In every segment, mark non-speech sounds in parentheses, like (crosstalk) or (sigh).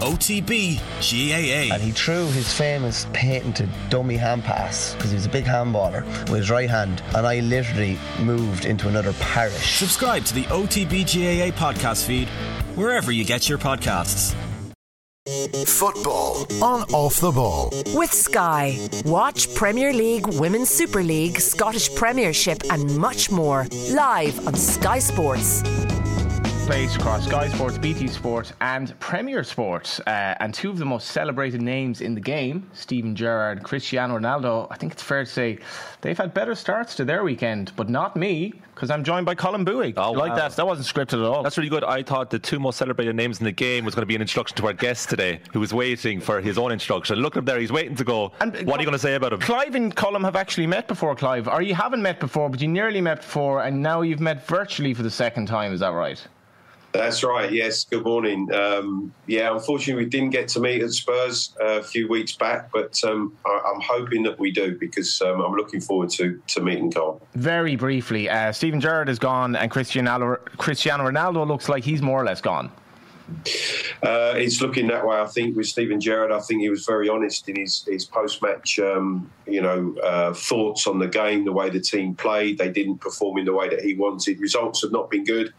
OTB GAA. And he threw his famous patented dummy hand pass because he was a big handballer with his right hand. And I literally moved into another parish. Subscribe to the OTB GAA podcast feed wherever you get your podcasts. Football on Off the Ball. With Sky. Watch Premier League, Women's Super League, Scottish Premiership, and much more live on Sky Sports plays across Sky Sports, BT Sport, and Premier Sports. Uh, and two of the most celebrated names in the game, Steven Gerrard, Cristiano Ronaldo, I think it's fair to say they've had better starts to their weekend, but not me, because I'm joined by Colin Bowie. Oh, like wow. that? That wasn't scripted at all. That's really good. I thought the two most celebrated names in the game was going to be an introduction to our guest today, who was waiting for his own instruction. Look at him there, he's waiting to go. And, what are you going to say about him? Clive and Colin have actually met before, Clive. Or you haven't met before, but you nearly met before, and now you've met virtually for the second time. Is that right? That's right. Yes. Good morning. Um, yeah, unfortunately, we didn't get to meet at Spurs uh, a few weeks back, but um, I, am hoping that we do because um, I'm looking forward to, to meeting Cole. Very briefly, uh, Steven Gerrard is gone, and Cristiano, Cristiano Ronaldo looks like he's more or less gone. Uh, it's looking that way. I think with Steven Gerrard, I think he was very honest in his, his post-match, um, you know, uh, thoughts on the game, the way the team played. They didn't perform in the way that he wanted. Results have not been good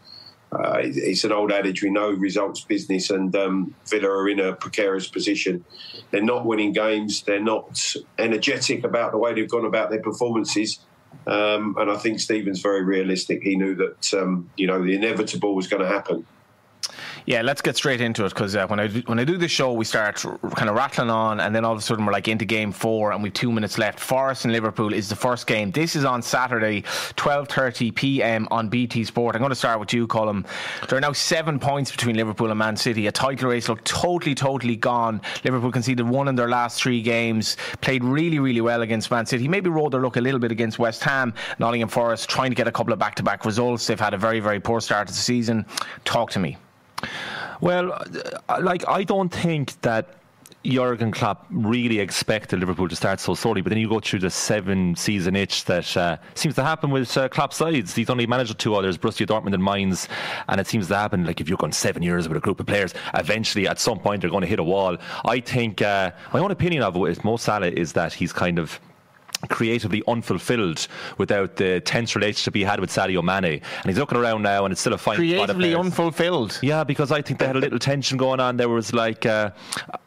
uh, it's an old adage we know results business, and um, Villa are in a precarious position. They're not winning games. They're not energetic about the way they've gone about their performances. Um, and I think Steven's very realistic. He knew that um, you know the inevitable was going to happen. Yeah, let's get straight into it because uh, when I do, when I do this show, we start r- kind of rattling on, and then all of a sudden we're like into game four, and we've two minutes left. Forest and Liverpool is the first game. This is on Saturday, twelve thirty p.m. on BT Sport. I'm going to start with you, Colin. There are now seven points between Liverpool and Man City. A title race looked totally, totally gone. Liverpool conceded one in their last three games. Played really, really well against Man City. Maybe rode their luck a little bit against West Ham. Nottingham Forest trying to get a couple of back-to-back results. They've had a very, very poor start to the season. Talk to me. Well, uh, like I don't think that Jurgen Klopp really expected Liverpool to start so slowly, but then you go through the seven season itch that uh, seems to happen with uh, Klopp sides. He's only managed two others, Borussia Dortmund and Mainz, and it seems to happen like if you've gone seven years with a group of players, eventually at some point they're going to hit a wall. I think uh, my own opinion of it with Mo Salah is that he's kind of creatively unfulfilled without the tense relationship he had with Sadio Mane. And he's looking around now and it's still a fine Creatively unfulfilled? Yeah, because I think they had a little tension going on. There was like uh,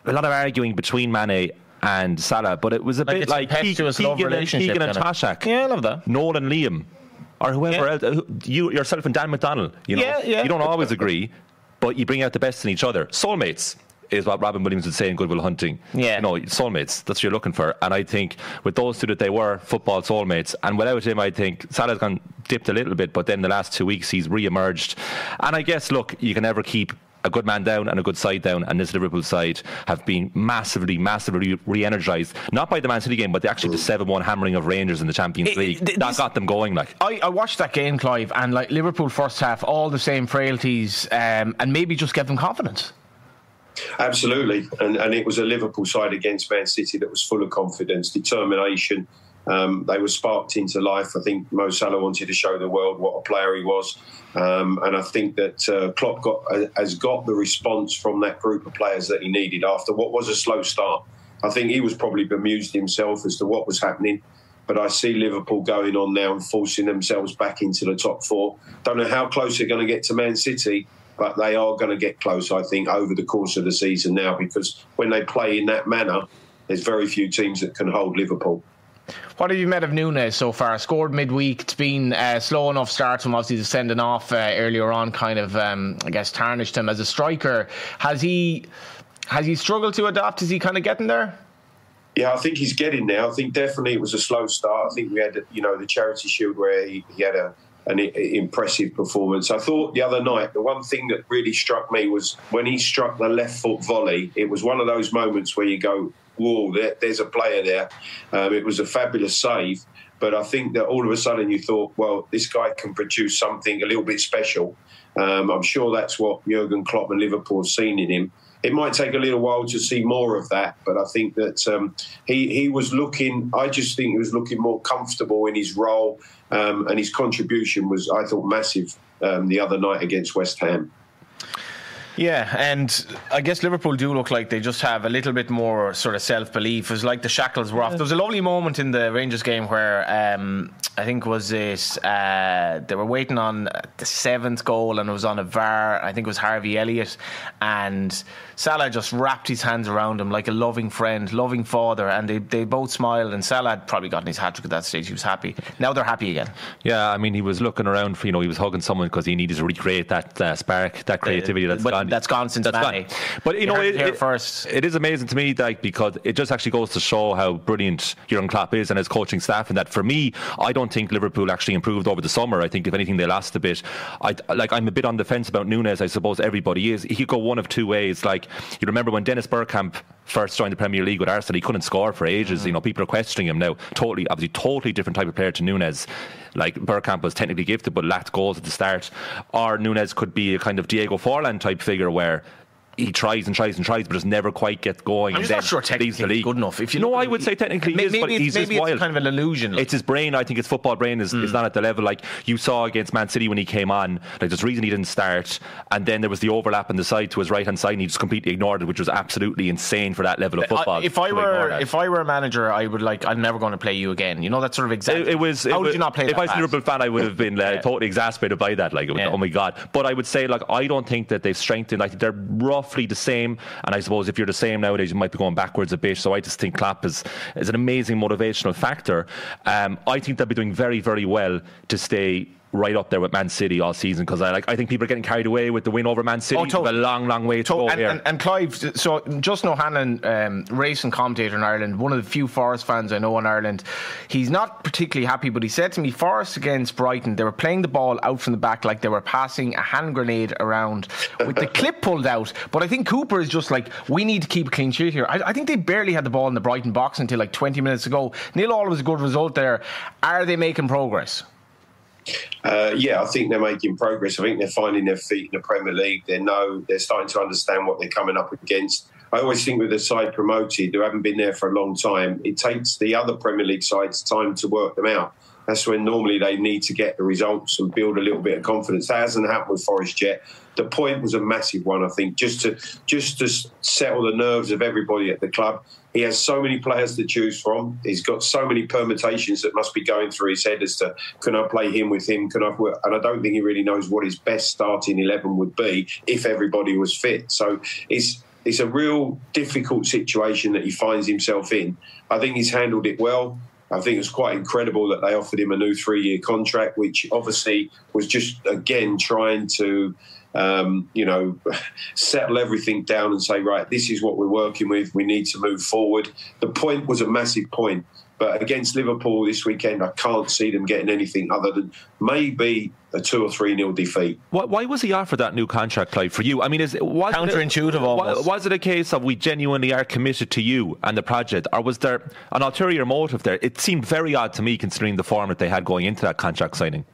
a lot of arguing between Mane and Salah, but it was a like bit like Keegan, Keegan, and, Keegan and Toshack. Yeah, I love that. Noel and Liam. Or whoever yeah. else, you yourself and Dan McDonald. you know, yeah, yeah. you don't always agree, but you bring out the best in each other. Soulmates is what Robin Williams would say in Good Will Hunting. Yeah. You know, soulmates. That's what you're looking for. And I think with those two that they were football soulmates. And without him, I think Salah's gone dipped a little bit, but then the last two weeks he's re-emerged. And I guess, look, you can never keep a good man down and a good side down, and this Liverpool side have been massively, massively re-energised. Not by the Man City game, but the, actually the seven-one hammering of Rangers in the Champions it, League th- that got them going. Like I, I, watched that game, Clive, and like Liverpool first half, all the same frailties, um, and maybe just give them confidence. Absolutely, and and it was a Liverpool side against Man City that was full of confidence, determination. Um, they were sparked into life. I think Mo Salah wanted to show the world what a player he was, um, and I think that uh, Klopp got uh, has got the response from that group of players that he needed after what was a slow start. I think he was probably bemused himself as to what was happening. But I see Liverpool going on now and forcing themselves back into the top four. Don't know how close they're going to get to Man City, but they are going to get close, I think, over the course of the season now because when they play in that manner, there's very few teams that can hold Liverpool. What have you made of Nunez so far? Scored midweek. It's been a slow enough start from obviously the sending off uh, earlier on, kind of, um, I guess, tarnished him as a striker. Has he has he struggled to adapt? Is he kind of getting there? Yeah, I think he's getting there. I think definitely it was a slow start. I think we had, you know, the Charity Shield where he, he had a an impressive performance. I thought the other night, the one thing that really struck me was when he struck the left foot volley. It was one of those moments where you go, "Whoa, there, there's a player there." Um, it was a fabulous save, but I think that all of a sudden you thought, "Well, this guy can produce something a little bit special." Um, I'm sure that's what Jurgen Klopp and Liverpool have seen in him it might take a little while to see more of that, but I think that um, he he was looking. I just think he was looking more comfortable in his role, um, and his contribution was, I thought, massive um, the other night against West Ham. Yeah, and I guess Liverpool do look like they just have a little bit more sort of self belief. It's like the shackles were off. There was a lovely moment in the Rangers game where um, I think was it uh, they were waiting on the seventh goal and it was on a VAR. I think it was Harvey Elliott and Salah just wrapped his hands around him like a loving friend, loving father, and they, they both smiled. And Salah had probably gotten his hat trick at that stage. He was happy. Now they're happy again. Yeah, I mean, he was looking around for, you know, he was hugging someone because he needed to recreate that uh, spark, that creativity that's but gone. that's gone since That's Mane. gone. But, you You know, it, it first. it is amazing to me, like, because it just actually goes to show how brilliant Jurgen Klopp is and his coaching staff. And that for me, I don't think Liverpool actually improved over the summer. I think, if anything, they lost a bit. I like, I'm a bit on the fence about Nunez. I suppose everybody is. He could go one of two ways. Like, you remember when Dennis Bergkamp first joined the Premier League with Arsenal, he couldn't score for ages. Mm. You know, people are questioning him now. Totally, obviously, totally different type of player to Nunez. Like Bergkamp was technically gifted, but lacked goals at the start. Or Nunez could be a kind of Diego Forlan type figure where. He tries and tries and tries, but just never quite gets going. I'm and not sure technically the league. he's good enough. If you no, I would say technically he Maybe is, but it's- he's maybe just it's wild. kind of an illusion. It's his brain. I think his football brain is, is not at the level like you saw against Man City when he came on. Like there's a reason he didn't start, and then there was the overlap on the side to his right hand side, and he just completely ignored it, which was absolutely insane for that level of football. I, if I were if I were a manager, I would like I'm never going to play you again. You know that sort of exact. It, it was. It How was, did you not play? If I was a? Liverpool fan, I would have been (laughs) uh, Yeah. totally exasperated by that. Like, was, Yeah. oh my god! But I would say, like, I don't think that they've strengthened. I think they're roughly the same. And I suppose if you're the same nowadays, you might be going backwards a bit. So I just think Klopp is is an amazing motivational factor. Um, I think they'll be doing very, very well to stay. Right up there with Man City all season because I like I think people are getting carried away with the win over Man City. Oh, totally. A long, long way to To- go and, here. and, and Clive, so Justin O'Hanlon, um, racing commentator in Ireland, one of the few Forest fans I know in Ireland, he's not particularly happy, but he said to me, Forest against Brighton, they were playing the ball out from the back like they were passing a hand grenade around with the clip pulled out. But I think Cooper is just like, we need to keep a clean sheet here. I, I think they barely had the ball in the Brighton box until like 20 minutes ago. Neil all was a good result there. Are they making progress? Uh, yeah, I think they're making progress. I think they're finding their feet in the Premier League. They know they're starting to understand what they're coming up against. I always think with the side promoted who haven't been there for a long time, it takes the other Premier League sides time to work them out. That's when normally they need to get the results and build a little bit of confidence. That hasn't happened with Forest yet. The point was a massive one, I think, just to just to settle the nerves of everybody at the club. He has so many players to choose from. He's got so many permutations that must be going through his head as to can I play him with him? Can I? And I don't think he really knows what his best starting eleven would be if everybody was fit. So it's it's a real difficult situation that he finds himself in. I think he's handled it well. I think it was quite incredible that they offered him a new three-year contract, which obviously was just again trying to um, you know, (laughs) settle everything down and say, right, this is what we're working with. We need to move forward. The point was a massive point. But against Liverpool this weekend, I can't see them getting anything other than maybe a two or three nil defeat. Why, why was he offered that new contract, Clive, for you? I mean, is it was Counterintuitive wa- almost. Was it a case of we genuinely are committed to you and the project, or was there an ulterior motive there? It seemed very odd to me, considering the form that they had going into that contract signing.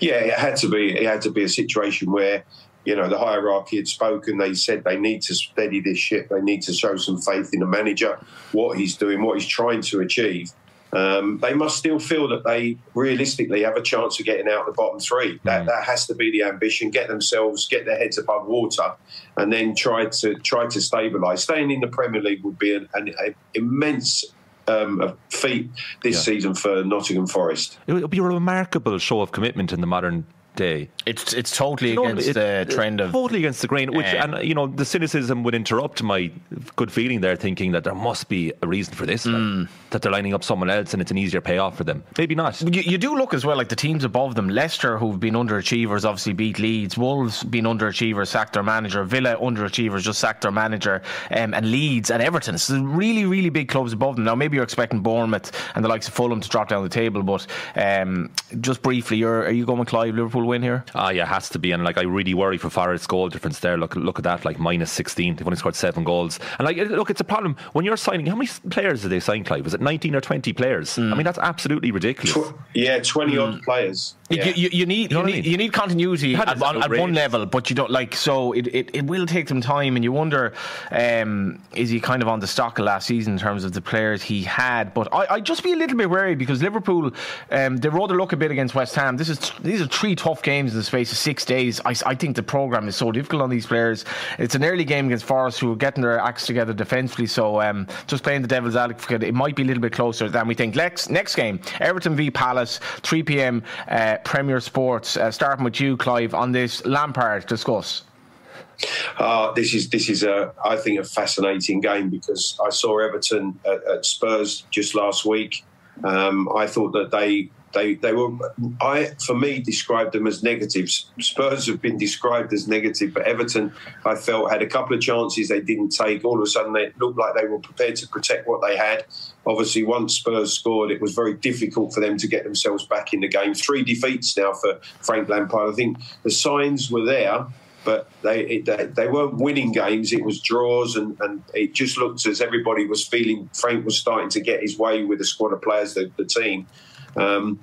Yeah, it had to be. It had to be a situation where, you know, the hierarchy had spoken. They said they need to steady this ship. They need to show some faith in the manager, what he's doing, what he's trying to achieve. Um, they must still feel that they realistically have a chance of getting out of the bottom three. That that has to be the ambition. Get themselves, get their heads above water, and then try to try to stabilise. Staying in the Premier League would be an, an, an immense um, feat this Yeah. season for Nottingham Forest. It would be a remarkable show of commitment in the modern day. It's it's totally You know, against it- the trend of totally against the grain. Which Yeah. and you know the cynicism would interrupt my good feeling there, thinking that there must be a reason for this, like, Hmm. that they're lining up someone else and it's an easier payoff for them. Maybe not. You, you do look as well like the teams above them. Leicester, who've been underachievers, obviously beat Leeds. Wolves been underachievers, sacked their manager. Villa underachievers, just sacked their manager. Um, and Leeds and Everton. So really, really big clubs above them. Now maybe you're expecting Bournemouth and the likes of Fulham to drop down the table, but um, just briefly, you're, are you going with Clive Liverpool win here? Ah, yeah, has to be. And like, I really worry for Forest's goal difference there. Look, look at that, like minus sixteen. They've only scored seven goals. And like, look, it's a problem when you're signing. How many players did they sign, Clive? Was it nineteen or twenty players? I mean, that's absolutely ridiculous. Tw- yeah, 20 odd players. You, you, you need you, know I need mean? you need continuity at, on, at one level, but you don't like so it, it, it will take some time, and you wonder um, is he kind of on the stock of last season in terms of the players he had? But I I'd just be a little bit wary because Liverpool um, they rode their luck a bit against West Ham. This is these are three tough games in the space of six days. I, I think the program is so difficult on these players. It's an early game against Forest who are getting their acts together defensively. So um, just playing the devil's advocate, it might be a little bit closer than we think. Next next game, Everton v Palace, 3 p.m. Uh, Premier Sports. Uh, starting with you, Clive, on this Lampard discuss. Uh, this is this is a I think a fascinating game because I saw Everton at, at Spurs just last week. Um, I thought that they they they were I for me described them as negatives. Spurs have been described as negative, but Everton I felt had a couple of chances they didn't take. All of a sudden they looked like they were prepared to protect what they had. Obviously, once Spurs scored, it was very difficult for them to get themselves back in the game. Three defeats now for Frank Lampard. I think the signs were there but they they- they weren't winning games. It was draws, and, and it just looked as everybody was feeling Frank was starting to get his way with the squad of players, the, the team. Um,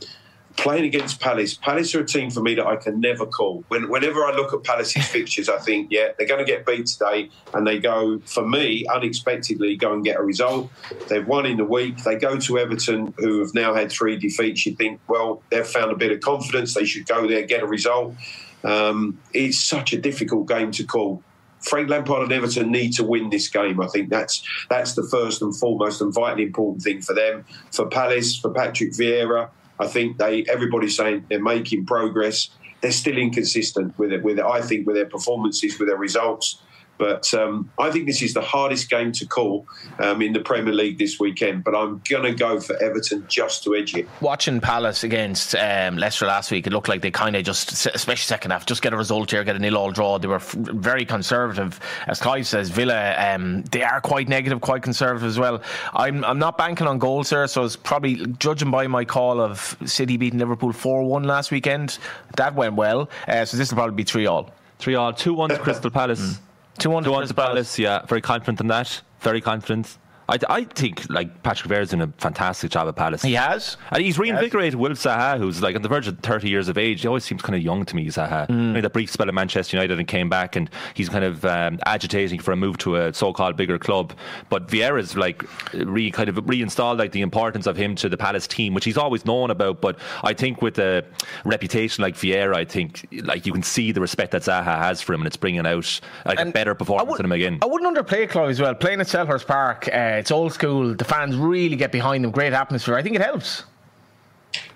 playing against Palace, Palace are a team for me that I can never call. When, whenever I look at Palace's (laughs) fixtures, I think, yeah, they're going to get beat today, and they go for me unexpectedly go and get a result. They've won in the week. They go to Everton, who have now had three defeats. You think, well, they've found a bit of confidence. They should go there, get a result. Um, it's such a difficult game to call. Frank Lampard and Everton need to win this game. I think that's that's the first and foremost and vitally important thing for them. For Palace, for Patrick Vieira, I think they everybody's saying they're making progress. They're still inconsistent with it. With it, I think with their performances, with their results. But um, I think this is the hardest game to call um, in the Premier League this weekend. But I'm going to go for Everton just to edge it. Watching Palace against um, Leicester last week, it looked like they kind of just, especially second half, just get a result here, get a nil all draw. They were f- very conservative. As Clive says, Villa, um, they are quite negative, quite conservative as well. I'm, I'm not banking on goals here, so it's probably, judging by my call of City beating Liverpool 4 1 last weekend, that went well. Uh, so this will probably be 3 all. 3 all. 2 1 to (laughs) Crystal Palace. Mm. 2 1 to Palace. Palace, yeah. Very confident in that. Very confident. I, I think like Patrick Vieira's doing a fantastic job at Palace. He has. And he's reinvigorated Wilf Zaha, who's like on the verge of 30 years of age. He always seems kind of young to me, Zaha. Mm. You know, that brief spell at Manchester United and came back, and he's kind of um, agitating for a move to a so-called bigger club. But Vieira's like re kind of reinstalled like the importance of him to the Palace team, which he's always known about. But I think with a reputation like Vieira, I think like you can see the respect that Zaha has for him, and it's bringing out like a better performance would- in him again. I wouldn't underplay Chloe as well. Playing at Selhurst Park, uh, Uh, it's old school. The fans really get behind them. Great atmosphere. I think it helps.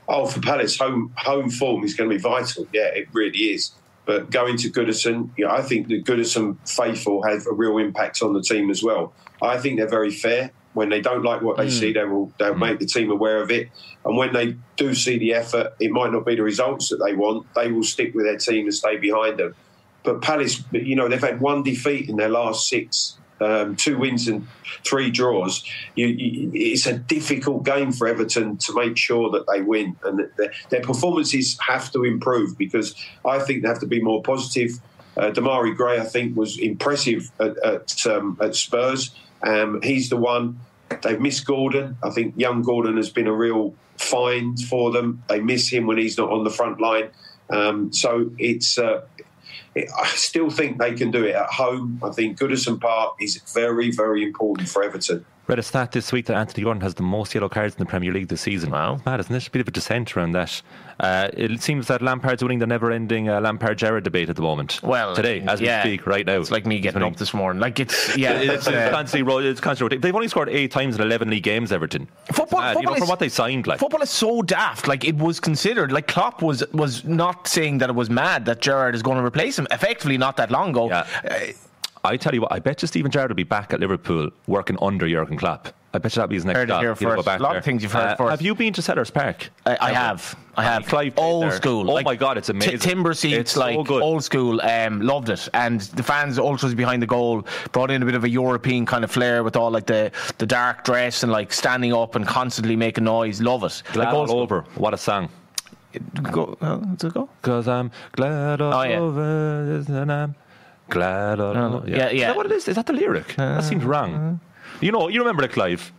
Oh, for Palace, home home form is going to be vital. Yeah, it really is. But going to Goodison, yeah, I think the Goodison faithful have a real impact on the team as well. I think they're very fair. When they don't like what they hmm. see, they will they'll hmm. make the team aware of it. And when they do see the effort, it might not be the results that they want. They will stick with their team and stay behind them. But Palace, you know, they've had one defeat in their last six, um, two wins and three draws. You, you, it's a difficult game for Everton to make sure that they win, and their, their performances have to improve because I think they have to be more positive. Uh, Demarai Gray, I think, was impressive at, at, um, at Spurs. Um, he's the one. They've missed Gordon. I think young Gordon has been a real find for them. They miss him when he's not on the front line. Um, so it's. Uh, I still think they can do it at home. I think Goodison Park is very, very important for Everton. Read a stat this week that Anthony Gordon has the most yellow cards in the Premier League this season. Wow. Mad, isn't it? A bit of a dissent around that. Uh, it seems that Lampard's winning the never ending uh, Lampard Gerrard debate at the moment. Well, today, as yeah. we speak, right now. It's like me getting up this morning. Like it's (laughs) yeah. It's, uh, constantly, it's constantly rotating. They've only scored eight times in 11 league games, Everton. Football, Mad, you football know, is, from what they signed, like. football is so daft. Like it was considered. Like Klopp was was not saying that it was mad that Gerrard is going to replace him. Effectively, not that long ago. Yeah. Uh, I tell you what, I bet you Steven Gerrard will be back at Liverpool working under Jurgen Klopp. I bet you that'll be his next Heard it job. here He'll go first. back A lot of things you've heard Uh, first. Have you been to Selhurst Park? I, I have, I have. Clive old there. school. Oh like, my God, it's t- amazing. timber seats, It's so like good. old school. Um, loved it, and the fans, ultras behind the goal, brought in a bit of a European kind of flair with all like the the dark dress and like standing up and constantly making noise. Love it. Glad like all school. over. What a song. Go, uh, it go? Because I'm glad all Oh, yeah. over this and I'm glad all Oh, over. yeah, yeah. Is that what it is? Is that the lyric? that seems wrong. You know, you remember the Clive?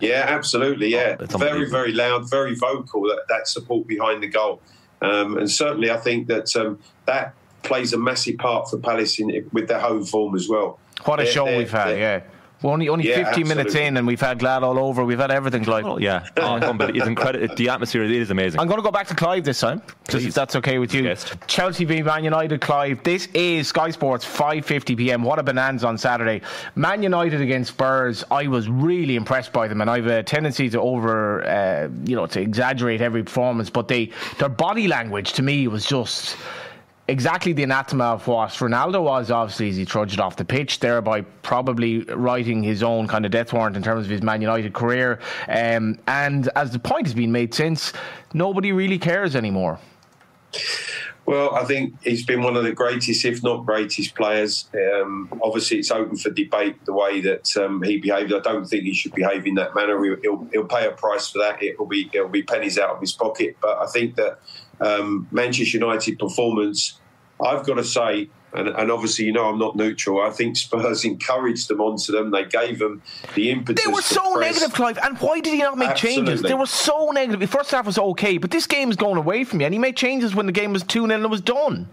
Yeah, absolutely. Yeah, Oh, very, very loud, very vocal. That, that support behind the goal. Um, and certainly, I think that um, that plays a massive part for Palace in, with their home form as well. What a They're- show they're- we've had, yeah. We're only only Yeah, 50 minutes in, and we've had Glad all over. We've had everything, Clive. (laughs) Oh, yeah, oh, unbelievable. It's incredible. The atmosphere it is amazing. I'm going to go back to Clive this time, just if that's okay with you. Yes. Chelsea v Man United, Clive. This is Sky Sports 5:50 p.m. What a bonanza on Saturday. Man United against Spurs. I was really impressed by them, and I've a tendency to over, uh, you know, to exaggerate every performance. But they, their body language to me was just exactly the anatomy of what Ronaldo was, obviously, as he trudged off the pitch, thereby probably writing his own kind of death warrant in terms of his Man United career. Um, and as the point has been made since, nobody really cares anymore. Well, I think he's been one of the greatest, if not greatest, players. Um, obviously, it's open for debate the way that um, he behaved. I don't think he should behave in that manner. He'll, he'll, pay a price for that. It'll be it'll be pennies out of his pocket. But I think that um, Manchester United performance, I've got to say, and, and obviously you know I'm not neutral. I think Spurs (laughs) encouraged them onto them. They gave them the impetus. They were so press. negative, Clive. And why did he not make changes? They were so negative. The first half was okay, but this game is going away from you. And he made changes when the game was 2 0 and it was done.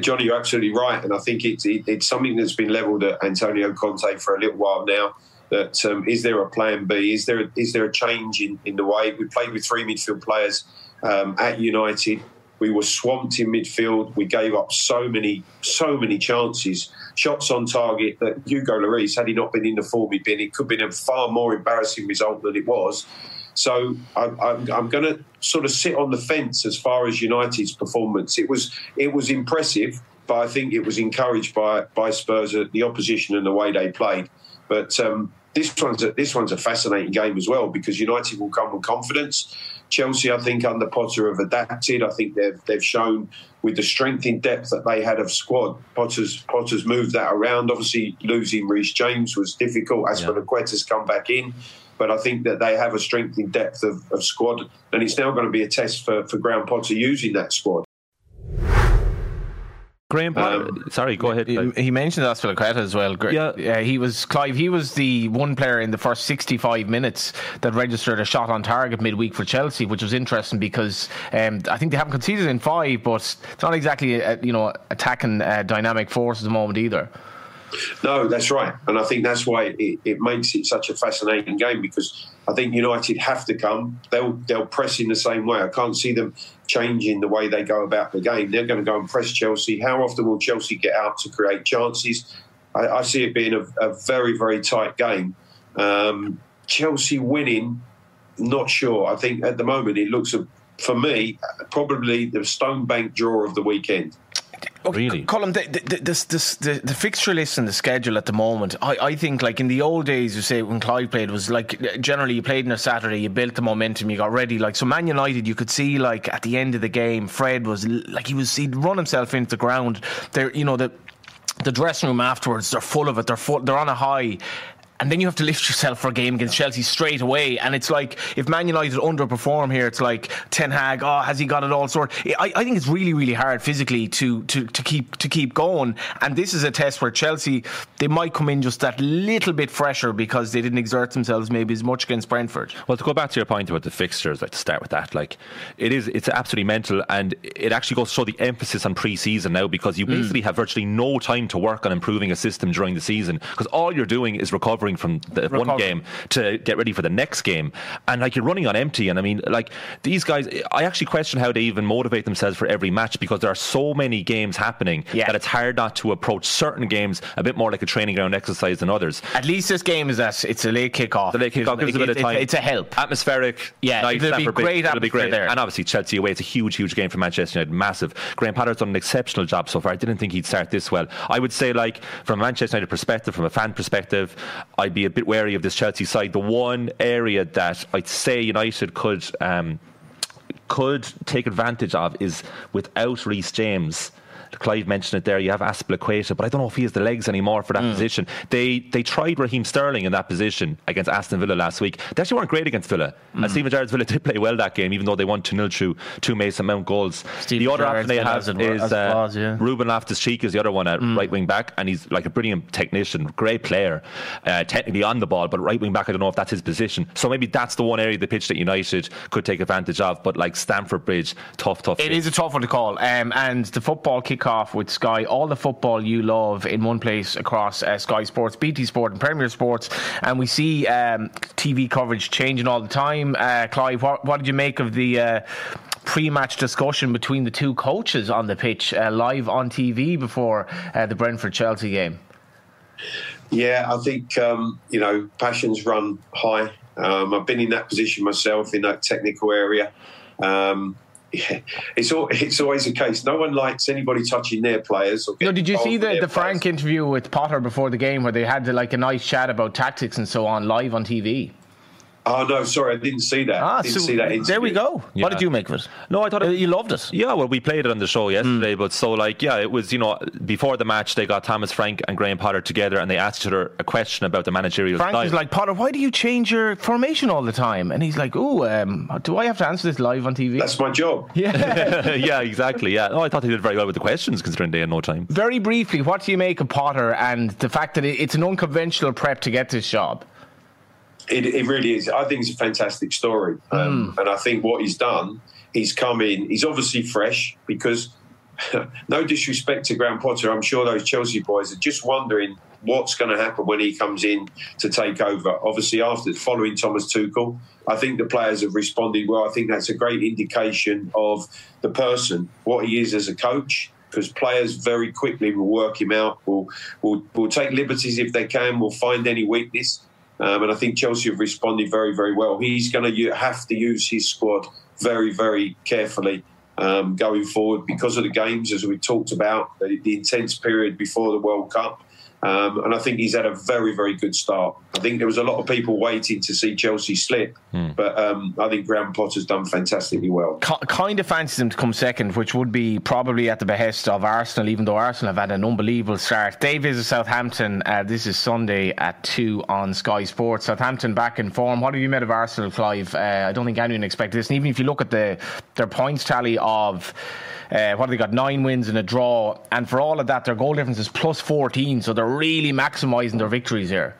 Johnny, you're absolutely right, and I think it's it, it's something that's been levelled at Antonio Conte for a little while now. That um, is there a plan B? Is there is there a change in, in the way we played with three midfield players um, at United? We were swamped in midfield. We gave up so many so many chances, shots on target. That Hugo Lloris, had he not been in the form he'd been, it could have been a far more embarrassing result than it was. So I'm, I'm, I'm going to sort of sit on the fence as far as United's performance. It was it was impressive, but I think it was encouraged by by Spurs, the opposition, and the way they played. But um, this one's a, this one's a fascinating game as well because United will come with confidence. Chelsea, I think, under Potter have adapted. I think they've they've shown with the strength in depth that they had of squad. Potter's Potter's moved that around. Obviously, losing Reece James was difficult. Azpilicueta's come back in. But I think that they have a strength in depth of, of squad, and it's now going to be a test for, for Graham Potter using that squad. Graham Potter. Um, sorry, go ahead. He, he mentioned Azpilicueta as well. Yeah. he was Clive. He was the one player in the first 65 minutes that registered a shot on target midweek for Chelsea, which was interesting because um, I think they haven't conceded in five, but it's not exactly a, you know attacking uh, dynamic force at the moment either. No, that's right, and I think that's why it, it makes it such a fascinating game because I think United have to come. They'll they'll press in the same way. I can't see them changing the way they go about the game. They're going to go and press Chelsea. How often will Chelsea get out to create chances? I, I see it being a, a very very tight game. Um, Chelsea winning, not sure. I think at the moment it looks for me probably the Stone Bank draw of the weekend. Really? Colin, the, the, this, this, the, the fixture list and the schedule at the moment, I, I think, like in the old days, you say when Clive played, was like generally you played on a Saturday, you built the momentum, you got ready. Like, so Man United, you could see, like, at the end of the game, Fred was like, he was, he'd run himself into the ground. There, you know, the, the dressing room afterwards, they're full of it, they're, full, they're on a high. And then you have to lift yourself for a game against Chelsea straight away. And it's like, if Man United underperform here, it's like Ten Hag, oh, has he got it all sorted? I, I think it's really, really hard physically to, to, to keep to keep going. And this is a test where Chelsea, they might come in just that little bit fresher because they didn't exert themselves maybe as much against Brentford. Well, to go back to your point about the fixtures, like to start with that, like it is, it's absolutely mental, and it actually goes to show the emphasis on pre-season now because you mm. basically have virtually no time to work on improving a system during the season because all you're doing is recovering from the one game to get ready for the next game, and like you're running on empty. And I mean, like these guys, I actually question how they even motivate themselves for every match because there are so many games happening Yeah. that it's hard not to approach certain games a bit more like a training ground exercise than others. At least this game is that it's a late kick-off. The late kickoff gives a bit of It- it- time. It's a help. Atmospheric. Yeah, night, it'll be great It'll be great. there. And obviously Chelsea away. It's a huge, huge game for Manchester United. Massive. Graham Potter's done an exceptional job so far. I didn't think he'd start this well. I would say, like from a Manchester United perspective, from a fan perspective, I'd be a bit wary of this Chelsea side. The one area that I'd say United could. Um, could take advantage of is without Reece James. Clive mentioned it there. You have Azpilicueta, but I don't know if he has the legs anymore for that mm. position. They they tried Raheem Sterling in that position against Aston Villa last week. They actually weren't great against Villa. Mm. And Steven Gerrard's Villa (laughs) did play well that game, even though they won 2 0 through two Mason Mount goals. Steve the other option they have is uh, was, yeah. Ruben Loftus Cheek is the other one at mm. right wing back, and he's like a brilliant technician, great player, uh, technically on the ball, but right wing back, I don't know if that's his position. So maybe that's the one area of the pitch that United could take advantage of. But like Stamford Bridge, tough, tough. it It is a tough one to call. Um, and the football kick-off with Sky, all the football you love in one place across uh, Sky Sports, BT Sport, and Premier Sports, and we see um, TV coverage changing all the time. Uh, Clive, what, what, did you make of the? Uh, pre-match discussion between the two coaches on the pitch uh, live on TV before uh, the Brentford Chelsea game. Yeah, I think um, you know passions run high. Um, I've been in that position myself in that technical area. Um, yeah, it's all, it's always the case. No one likes anybody touching their players. no, did you see the, the Frank interview with Potter before the game where they had like a nice chat about tactics and so on live on TV? Oh no, sorry, I didn't see that. Ah, didn't so see that. Interview. There we go. Yeah. What did you make of it? No, I thought it, uh, you loved it. Yeah, well, we played it on the show yesterday, mm. but so like, yeah, it was you know before the match they got Thomas Frank and Graham Potter together and they asked each other a question about the managerial. Frank style. was like, Potter, why do you change your formation all the time? And he's like, Oh, um, do I have to answer this live on TV? That's my job. (laughs) Yeah, (laughs) yeah, exactly. Yeah. Oh, I thought he did very well with the questions considering they had no time. Very briefly, what do you make of Potter and the fact that it's an unconventional prep to get this job? It, it, really is. I think it's a fantastic story, um, mm. and I think what he's done, he's come in. He's obviously fresh because, (laughs) no disrespect to Graham Potter, I'm sure those Chelsea boys are just wondering what's going to happen when he comes in to take over. Obviously, after following Thomas Tuchel, I think the players have responded well. I think that's a great indication of the person, what he is as a coach because players very quickly will work him out, will, will will take liberties if they can, will find any weakness. Um, and I think Chelsea have responded very, very well. He's going to have to use his squad very, very carefully um, going forward because of the games, as we talked about, the, the intense period before the World Cup. Um, and I think he's had a very, very good start. I think there was a lot of people waiting to see Chelsea slip, mm. but um, I think Graham Potter's done fantastically well. kind of fancies him to come second, which would be probably at the behest of Arsenal, even though Arsenal have had an unbelievable start. They visit Southampton. Uh, this is Sunday at 2 on Sky Sports. Southampton back in form. What have you made of Arsenal, Clive? Uh, I don't think anyone expected this. And even if you look at the their points tally of uh, what have they got? Nine wins and a draw. And for all of that, their goal difference is plus 14. So they're really maximising their victories here.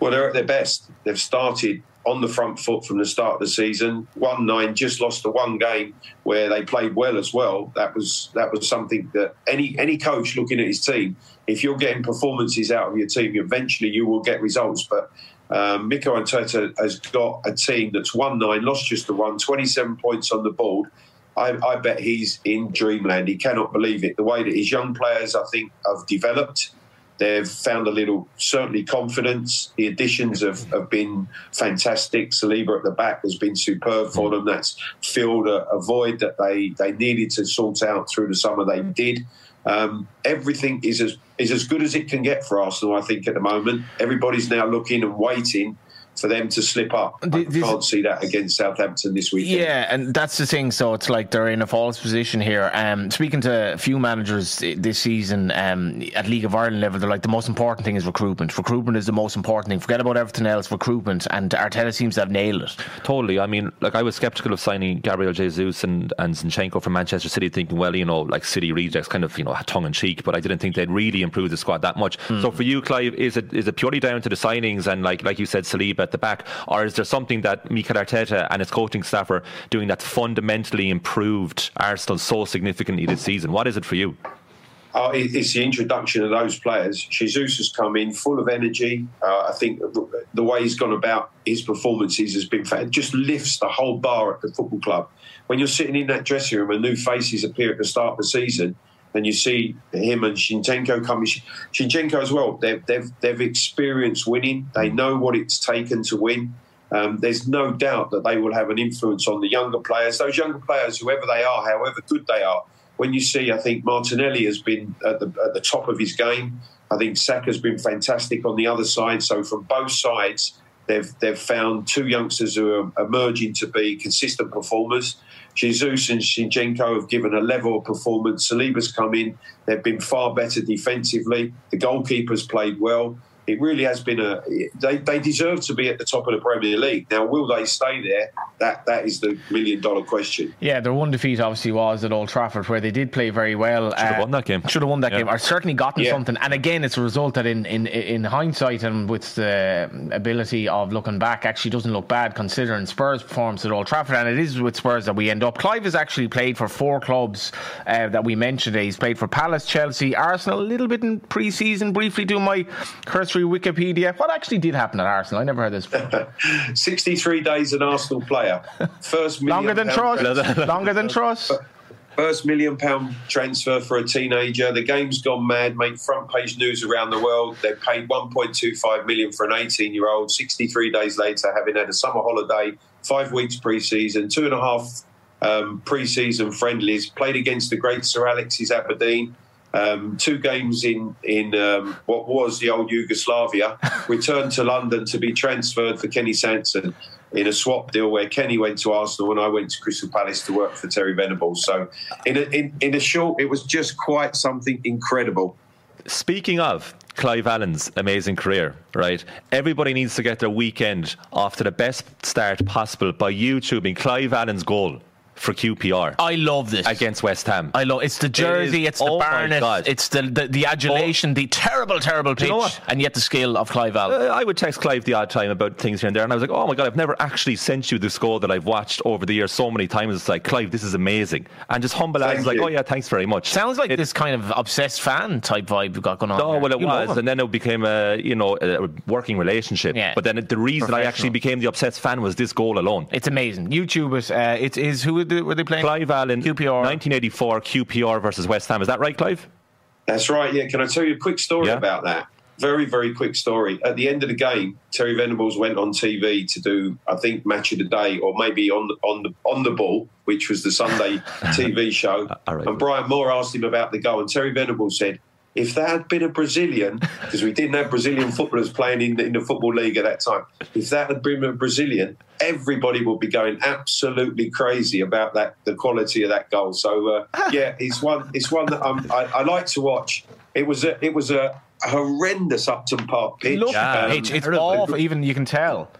Well, they're at their best. They've started on the front foot from the start of the season. One nine, just lost the one game where they played well as well. That was that was something that any any coach looking at his team, if you're getting performances out of your team, eventually you will get results. But um, Mikel Arteta has got a team that's one nine, lost just the one, 27 points on the board. I, I, bet he's in dreamland. He cannot believe it. The way that his young players, I think, have developed. They've found a little, certainly, confidence. The additions have, mm-hmm. have been fantastic. Saliba at the back has been superb for mm-hmm. them. That's filled a, a void that they, they needed to sort out through the summer. They mm-hmm. did. Um, everything is as is as good as it can get for Arsenal, I think, at the moment. Everybody's now looking and waiting for them to slip up. I this, can't see that against Southampton this weekend. Yeah, and that's the thing. So it's like they're in a false position here. Um, speaking to a few managers this season um, at League of Ireland level, they're like the most important thing is recruitment. Recruitment is the most important thing. Forget about everything else. Recruitment, and Arteta seems to have nailed it. Totally. I mean, like I was skeptical of signing Gabriel Jesus and and Zinchenko from Manchester City, thinking, well, you know, like City rejects, kind of you know tongue in cheek. But I didn't think they'd really improve the squad that much. Mm. So for you, Clive, is it is it purely down to the signings and like like you said, Saliba at the back, or is there something that Mikel Arteta and his coaching staff are doing that's fundamentally improved Arsenal so significantly this season? What is it for you? Uh, it's the introduction of those players. Jesus has come in full of energy. Uh, I think the way he's gone about his performances has been it just lifts the whole bar at the football club. When you're sitting in that dressing room and new faces appear at the start of the season, and you see him and Zinchenko coming. Zinchenko as well. They've, they've, they've experienced winning. They know what it's taken to win. Um, there's no doubt that they will have an influence on the younger players. Those younger players, whoever they are, however good they are. When you see, I think Martinelli has been at the, at the top of his game. I think Saka's been fantastic on the other side. So from both sides, They've they've found two youngsters who are emerging to be consistent performers. Jesus and Zinchenko have given a level of performance. Saliba's come in. They've been far better defensively. The goalkeeper's played well it really has been a. They, they deserve to be at the top of the Premier League. Now, will they stay there? That that is the million dollar question. Yeah, their one defeat obviously was at Old Trafford, where they did play very well. Should have uh, won that game. Should have won that yeah. game, or certainly gotten yeah. something. And again, it's a result that, in, in in hindsight and with the ability of looking back, actually doesn't look bad considering Spurs' performance at Old Trafford. And it is with Spurs that we end up. Clive has actually played for four clubs uh, that we mentioned. He's played for Palace, Chelsea, Arsenal, a little bit in pre-season. Briefly, do my cursory Wikipedia. What actually did happen at Arsenal? I never heard this. (laughs) 63 days an Arsenal player. First longer than trust. (laughs) longer than trust. First million pound transfer for a teenager. The game's gone mad, made front page news around the world. They paid 1.25 million for an 18 year old. 63 days later, having had a summer holiday, five weeks pre-season, two and a half um, pre-season friendlies, played against the great Sir Alex's Aberdeen um, two games in in um, what was the old Yugoslavia, (laughs) returned to London to be transferred for Kenny Sansom in a swap deal where Kenny went to Arsenal and I went to Crystal Palace to work for Terry Venables. So, in a, in, in a short, it was just quite something incredible. Speaking of Clive Allen's amazing career, right? Everybody needs to get their weekend off to the best start possible by YouTubing Clive Allen's goal for QPR. I love this against West Ham. I love it's the jersey, it it's the oh barnet, it's the, the, the adulation, oh. the terrible, terrible pitch, you know and yet the skill of Clive Allen. Uh, I would text Clive the odd time about things here and there, and I was like, oh my god, I've never actually sent you the score that I've watched over the years so many times. It's like Clive, this is amazing, and just humble as like, oh yeah, thanks very much. Sounds like it, this kind of obsessed fan type vibe we got going on. No, there. well it you was, and then it became a you know a working relationship. Yeah. But then the reason I actually became the obsessed fan was this goal alone. It's amazing. YouTube it. Uh, it is who were they, were they playing? Clive Clive Allen, QPR. 1984 QPR versus West Ham. Is that right, Clive? That's right, yeah. Can I tell you a quick story yeah. about that? Very, very quick story. At the end of the game, Terry Venables went on TV to do, I think, match of the day, or maybe on the on the on the ball, which was the Sunday (laughs) TV show. And Brian Moore asked him about the goal, and Terry Venables said, if that had been a Brazilian, (laughs) because we didn't have Brazilian footballers playing in, in the Football League at that time, if that had been a Brazilian, everybody would be going absolutely crazy about that the quality of that goal. So uh, (laughs) yeah, it's one it's one that I, I like to watch. It was a, it was a horrendous Upton Park pitch. Look, um, it's awful. Even you can tell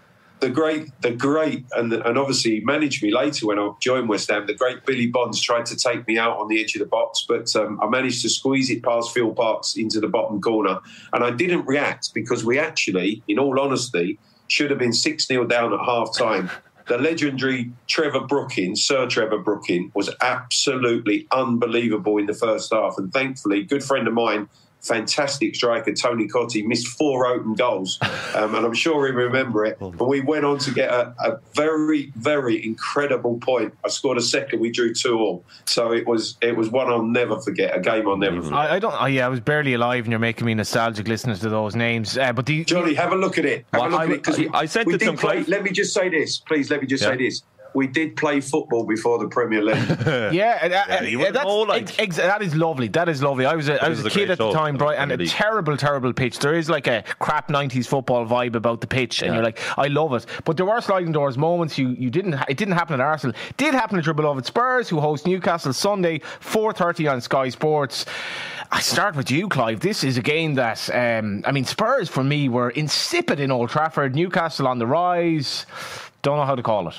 the great, the great, and and obviously managed me later when I joined West Ham. The great Billy Bonds tried to take me out on the edge of the box, but um, I managed to squeeze it past Phil Parkes into the bottom corner, and I didn't react because we actually, in all honesty, should have been six 0 down at half time. The legendary Trevor Brooking, Sir Trevor Brooking, was absolutely unbelievable in the first half, and thankfully, good friend of mine fantastic striker Tony Cottee missed four open goals, (laughs) um, and I'm sure he'll remember it. But we went on to get a, a, very, very incredible point. I scored a second. We drew two all, so it was it was one I'll never forget. A game I'll never forget. I, I don't. I, yeah, I was barely alive, and you're making me nostalgic listening to those names. Uh, but the, Johnny, have a look at it. Have well, a look I, at it because I, I said to some play, Let me just say this, please. Let me just yeah. say this we did play football before the Premier League. (laughs) yeah, uh, uh, yeah that's, like... ex- that is lovely. That is lovely. I was a, I was, was a, kid at the time, Brian, and a terrible, terrible pitch. There is like a crap '90s football vibe about the pitch, and you're like, I love it. But there were sliding doors moments. You you didn't. It didn't happen at Arsenal. Did happen at your beloved Spurs, who host Newcastle Sunday, 4:30 on Sky Sports. I start with you, Clive. This is a game that, um, I mean, Spurs for me were insipid in Old Trafford. Newcastle on the rise. Don't know how to call it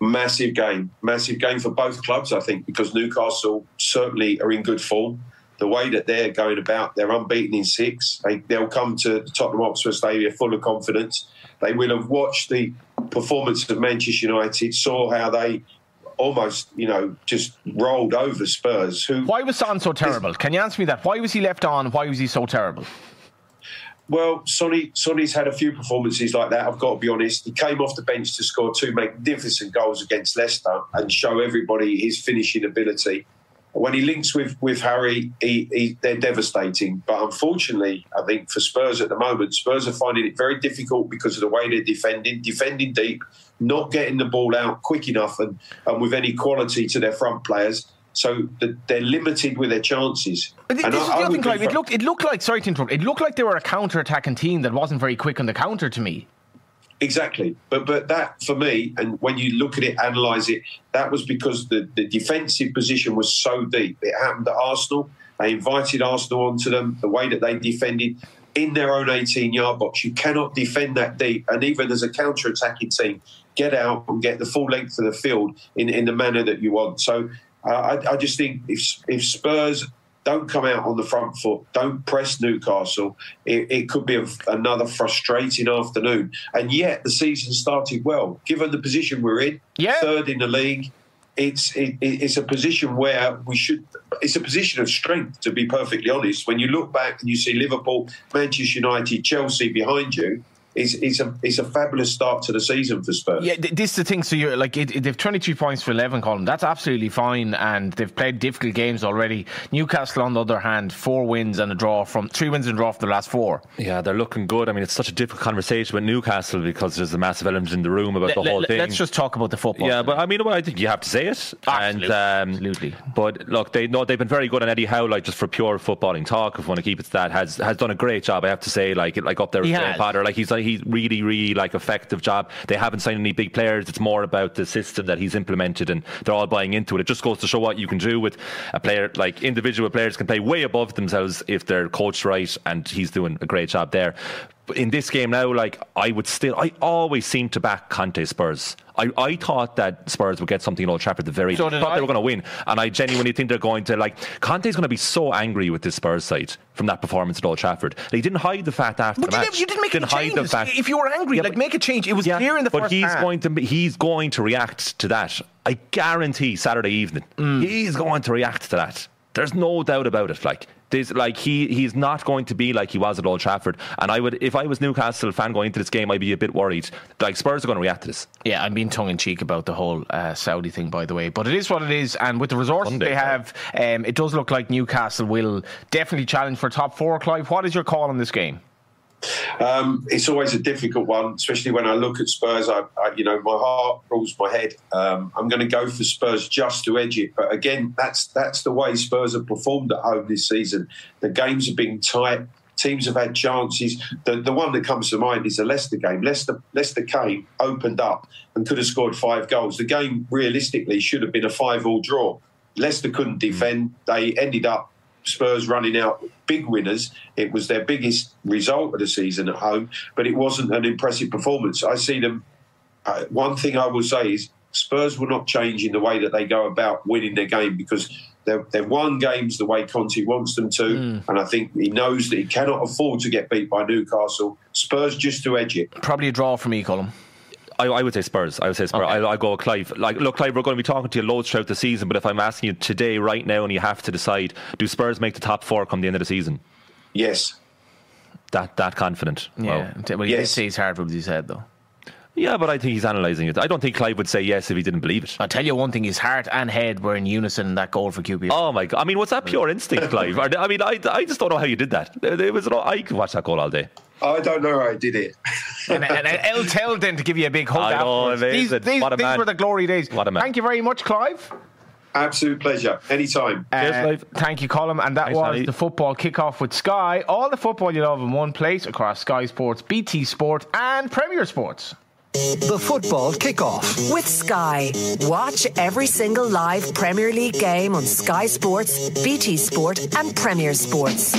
massive game, massive game for both clubs, I think, because Newcastle certainly are in good form. The way that they're going about, they're unbeaten in six. They, they'll come to the Tottenham Hotspur Stadium full of confidence. They will have watched the performance of Manchester United, saw how they almost, you know, just rolled over Spurs. Who? Why was Son so terrible? Can you answer me that? Why was he left on? Why was he so terrible? Well, Sonny, Sonny's had a few performances like that. I've got to be honest. He came off the bench to score two magnificent goals against Leicester and show everybody his finishing ability. When he links with with Harry, he, he, they're devastating. But unfortunately, I think for Spurs at the moment, Spurs are finding it very difficult because of the way they're defending, defending deep, not getting the ball out quick enough, and, and with any quality to their front players. So they're limited with their chances. But this is the other thing, Clive. It looked, it looked like, sorry to interrupt, it looked like they were a counter attacking team that wasn't very quick on the counter to me. Exactly, but but that for me, and when you look at it, analyse it, that was because the, the defensive position was so deep. It happened at Arsenal. They invited Arsenal onto them. The way that they defended in their own 18-yard box, you cannot defend that deep. And even as a counter-attacking team, get out and get the full length of the field in, in the manner that you want. So uh, I, I just think if if Spurs don't come out on the front foot. Don't press Newcastle. It, it could be a, another frustrating afternoon. And yet the season started well, given the position we're in, third in the league. It's it, it's a position where we should. It's a position of strength, to be perfectly honest. When you look back and you see Liverpool, Manchester United, Chelsea behind you, it's, it's a it's a fabulous start to the season for Spurs. Yeah, this is the thing. So you're like it, it- they've 23 points for 11, Colin. That's absolutely fine, and they've played difficult games already. Newcastle, on the other hand, four wins and a draw from three wins and a draw from the last four. Yeah, they're looking good. I mean, it's such a difficult conversation with Newcastle because there's a massive element in the room about the whole let- thing. Let's just talk about the football. Yeah, but I mean, well, I think you have to say it. Absolutely, And, um, absolutely. But look, they know they've been very good. And Eddie Howe, like just for pure footballing talk, if we want to keep it to that, has has done a great job. I have to say, like like up there with He Graham has. Potter, like he's he's really really like effective job. They haven't signed any big players. It's more about the system that he's implemented, and they're all buying into it. It just goes to show what you can do with a player. Like individual players can play way above themselves if they're coached right, and he's doing a great job there. In this game now, like I would still, I always seem to back Conte Spurs. I, I thought that Spurs would get something in Old Trafford at the very. So did thought I. they were going to win, and I genuinely think they're going to like. Conte's going to be so angry with this Spurs side from that performance at Old Trafford. He didn't hide the fact after But the you, didn't, you didn't make any hide the fact. If you were angry, Yeah, like but- make a change. It was yeah, clear in the but first he's half. going to he's going to react to that. I guarantee Saturday evening Mm. he's going to react to that. There's no doubt about it. Like there's like he he's not going to be like he was at Old Trafford. And I would if I was Newcastle fan going into this game, I'd be a bit worried. Like Spurs are going to react to this. Yeah, I'm being tongue in cheek about the whole uh, Saudi thing, by the way. But it is what it is, and with the resources Sunday, they have, um, it does look like Newcastle will definitely challenge for top four. Clive, what is your call on this game? Um, it's always a difficult one, especially when I look at Spurs. I, I you know, my heart rules my head. Um, I'm going to go for Spurs just to edge it, but again, that's that's the way Spurs have performed at home this season. The games have been tight. Teams have had chances. The, the one that comes to mind is the Leicester game. Leicester, Leicester came, opened up, and could have scored five goals. The game realistically should have been a five-all draw. Leicester couldn't defend. They ended up Spurs running out big winners. It was their biggest result of the season at home, but it wasn't an impressive performance. I see them. Uh, one thing I will say is Spurs will not change in the way that they go about winning their game because they've, they've won games the way Conte wants them to, and I think he knows that he cannot afford to get beat by Newcastle. Spurs just to edge it. Probably a draw for me, Colin. I, I would say Spurs. I would say Spurs. Okay. I, I go with Clive. Like, look, Clive, we're going to be talking to you loads throughout the season. But if I'm asking you today, right now, and you have to decide, do Spurs make the top four come the end of the season? Yes. That that confident? Yeah, Well, well, he did yes. say his heart with his head, though. yeah, but I think he's analysing it. I don't think Clive would say yes if he didn't believe it. I'll tell you one thing: his heart and head were in unison in that goal for QPR. Oh my god! I mean, what's that pure instinct, Clive? (laughs) I mean, I, I just don't know how you did that. It was I could watch that goal all day. I don't know how I did it. (laughs) and, and El Tel then to give you a big hug I know, afterwards. These, these, What a these man. were the glory days. What a man. Thank you very much, Clive. Absolute pleasure. Anytime. Cheers, Uh, Clive. Thank you, Colin. And that Thanks, was Danny. the football kickoff with Sky. All the football you love in one place across Sky Sports, BT Sport, and Premier Sports. The football kickoff. With Sky. Watch every single live Premier League game on Sky Sports, BT Sport, and Premier Sports.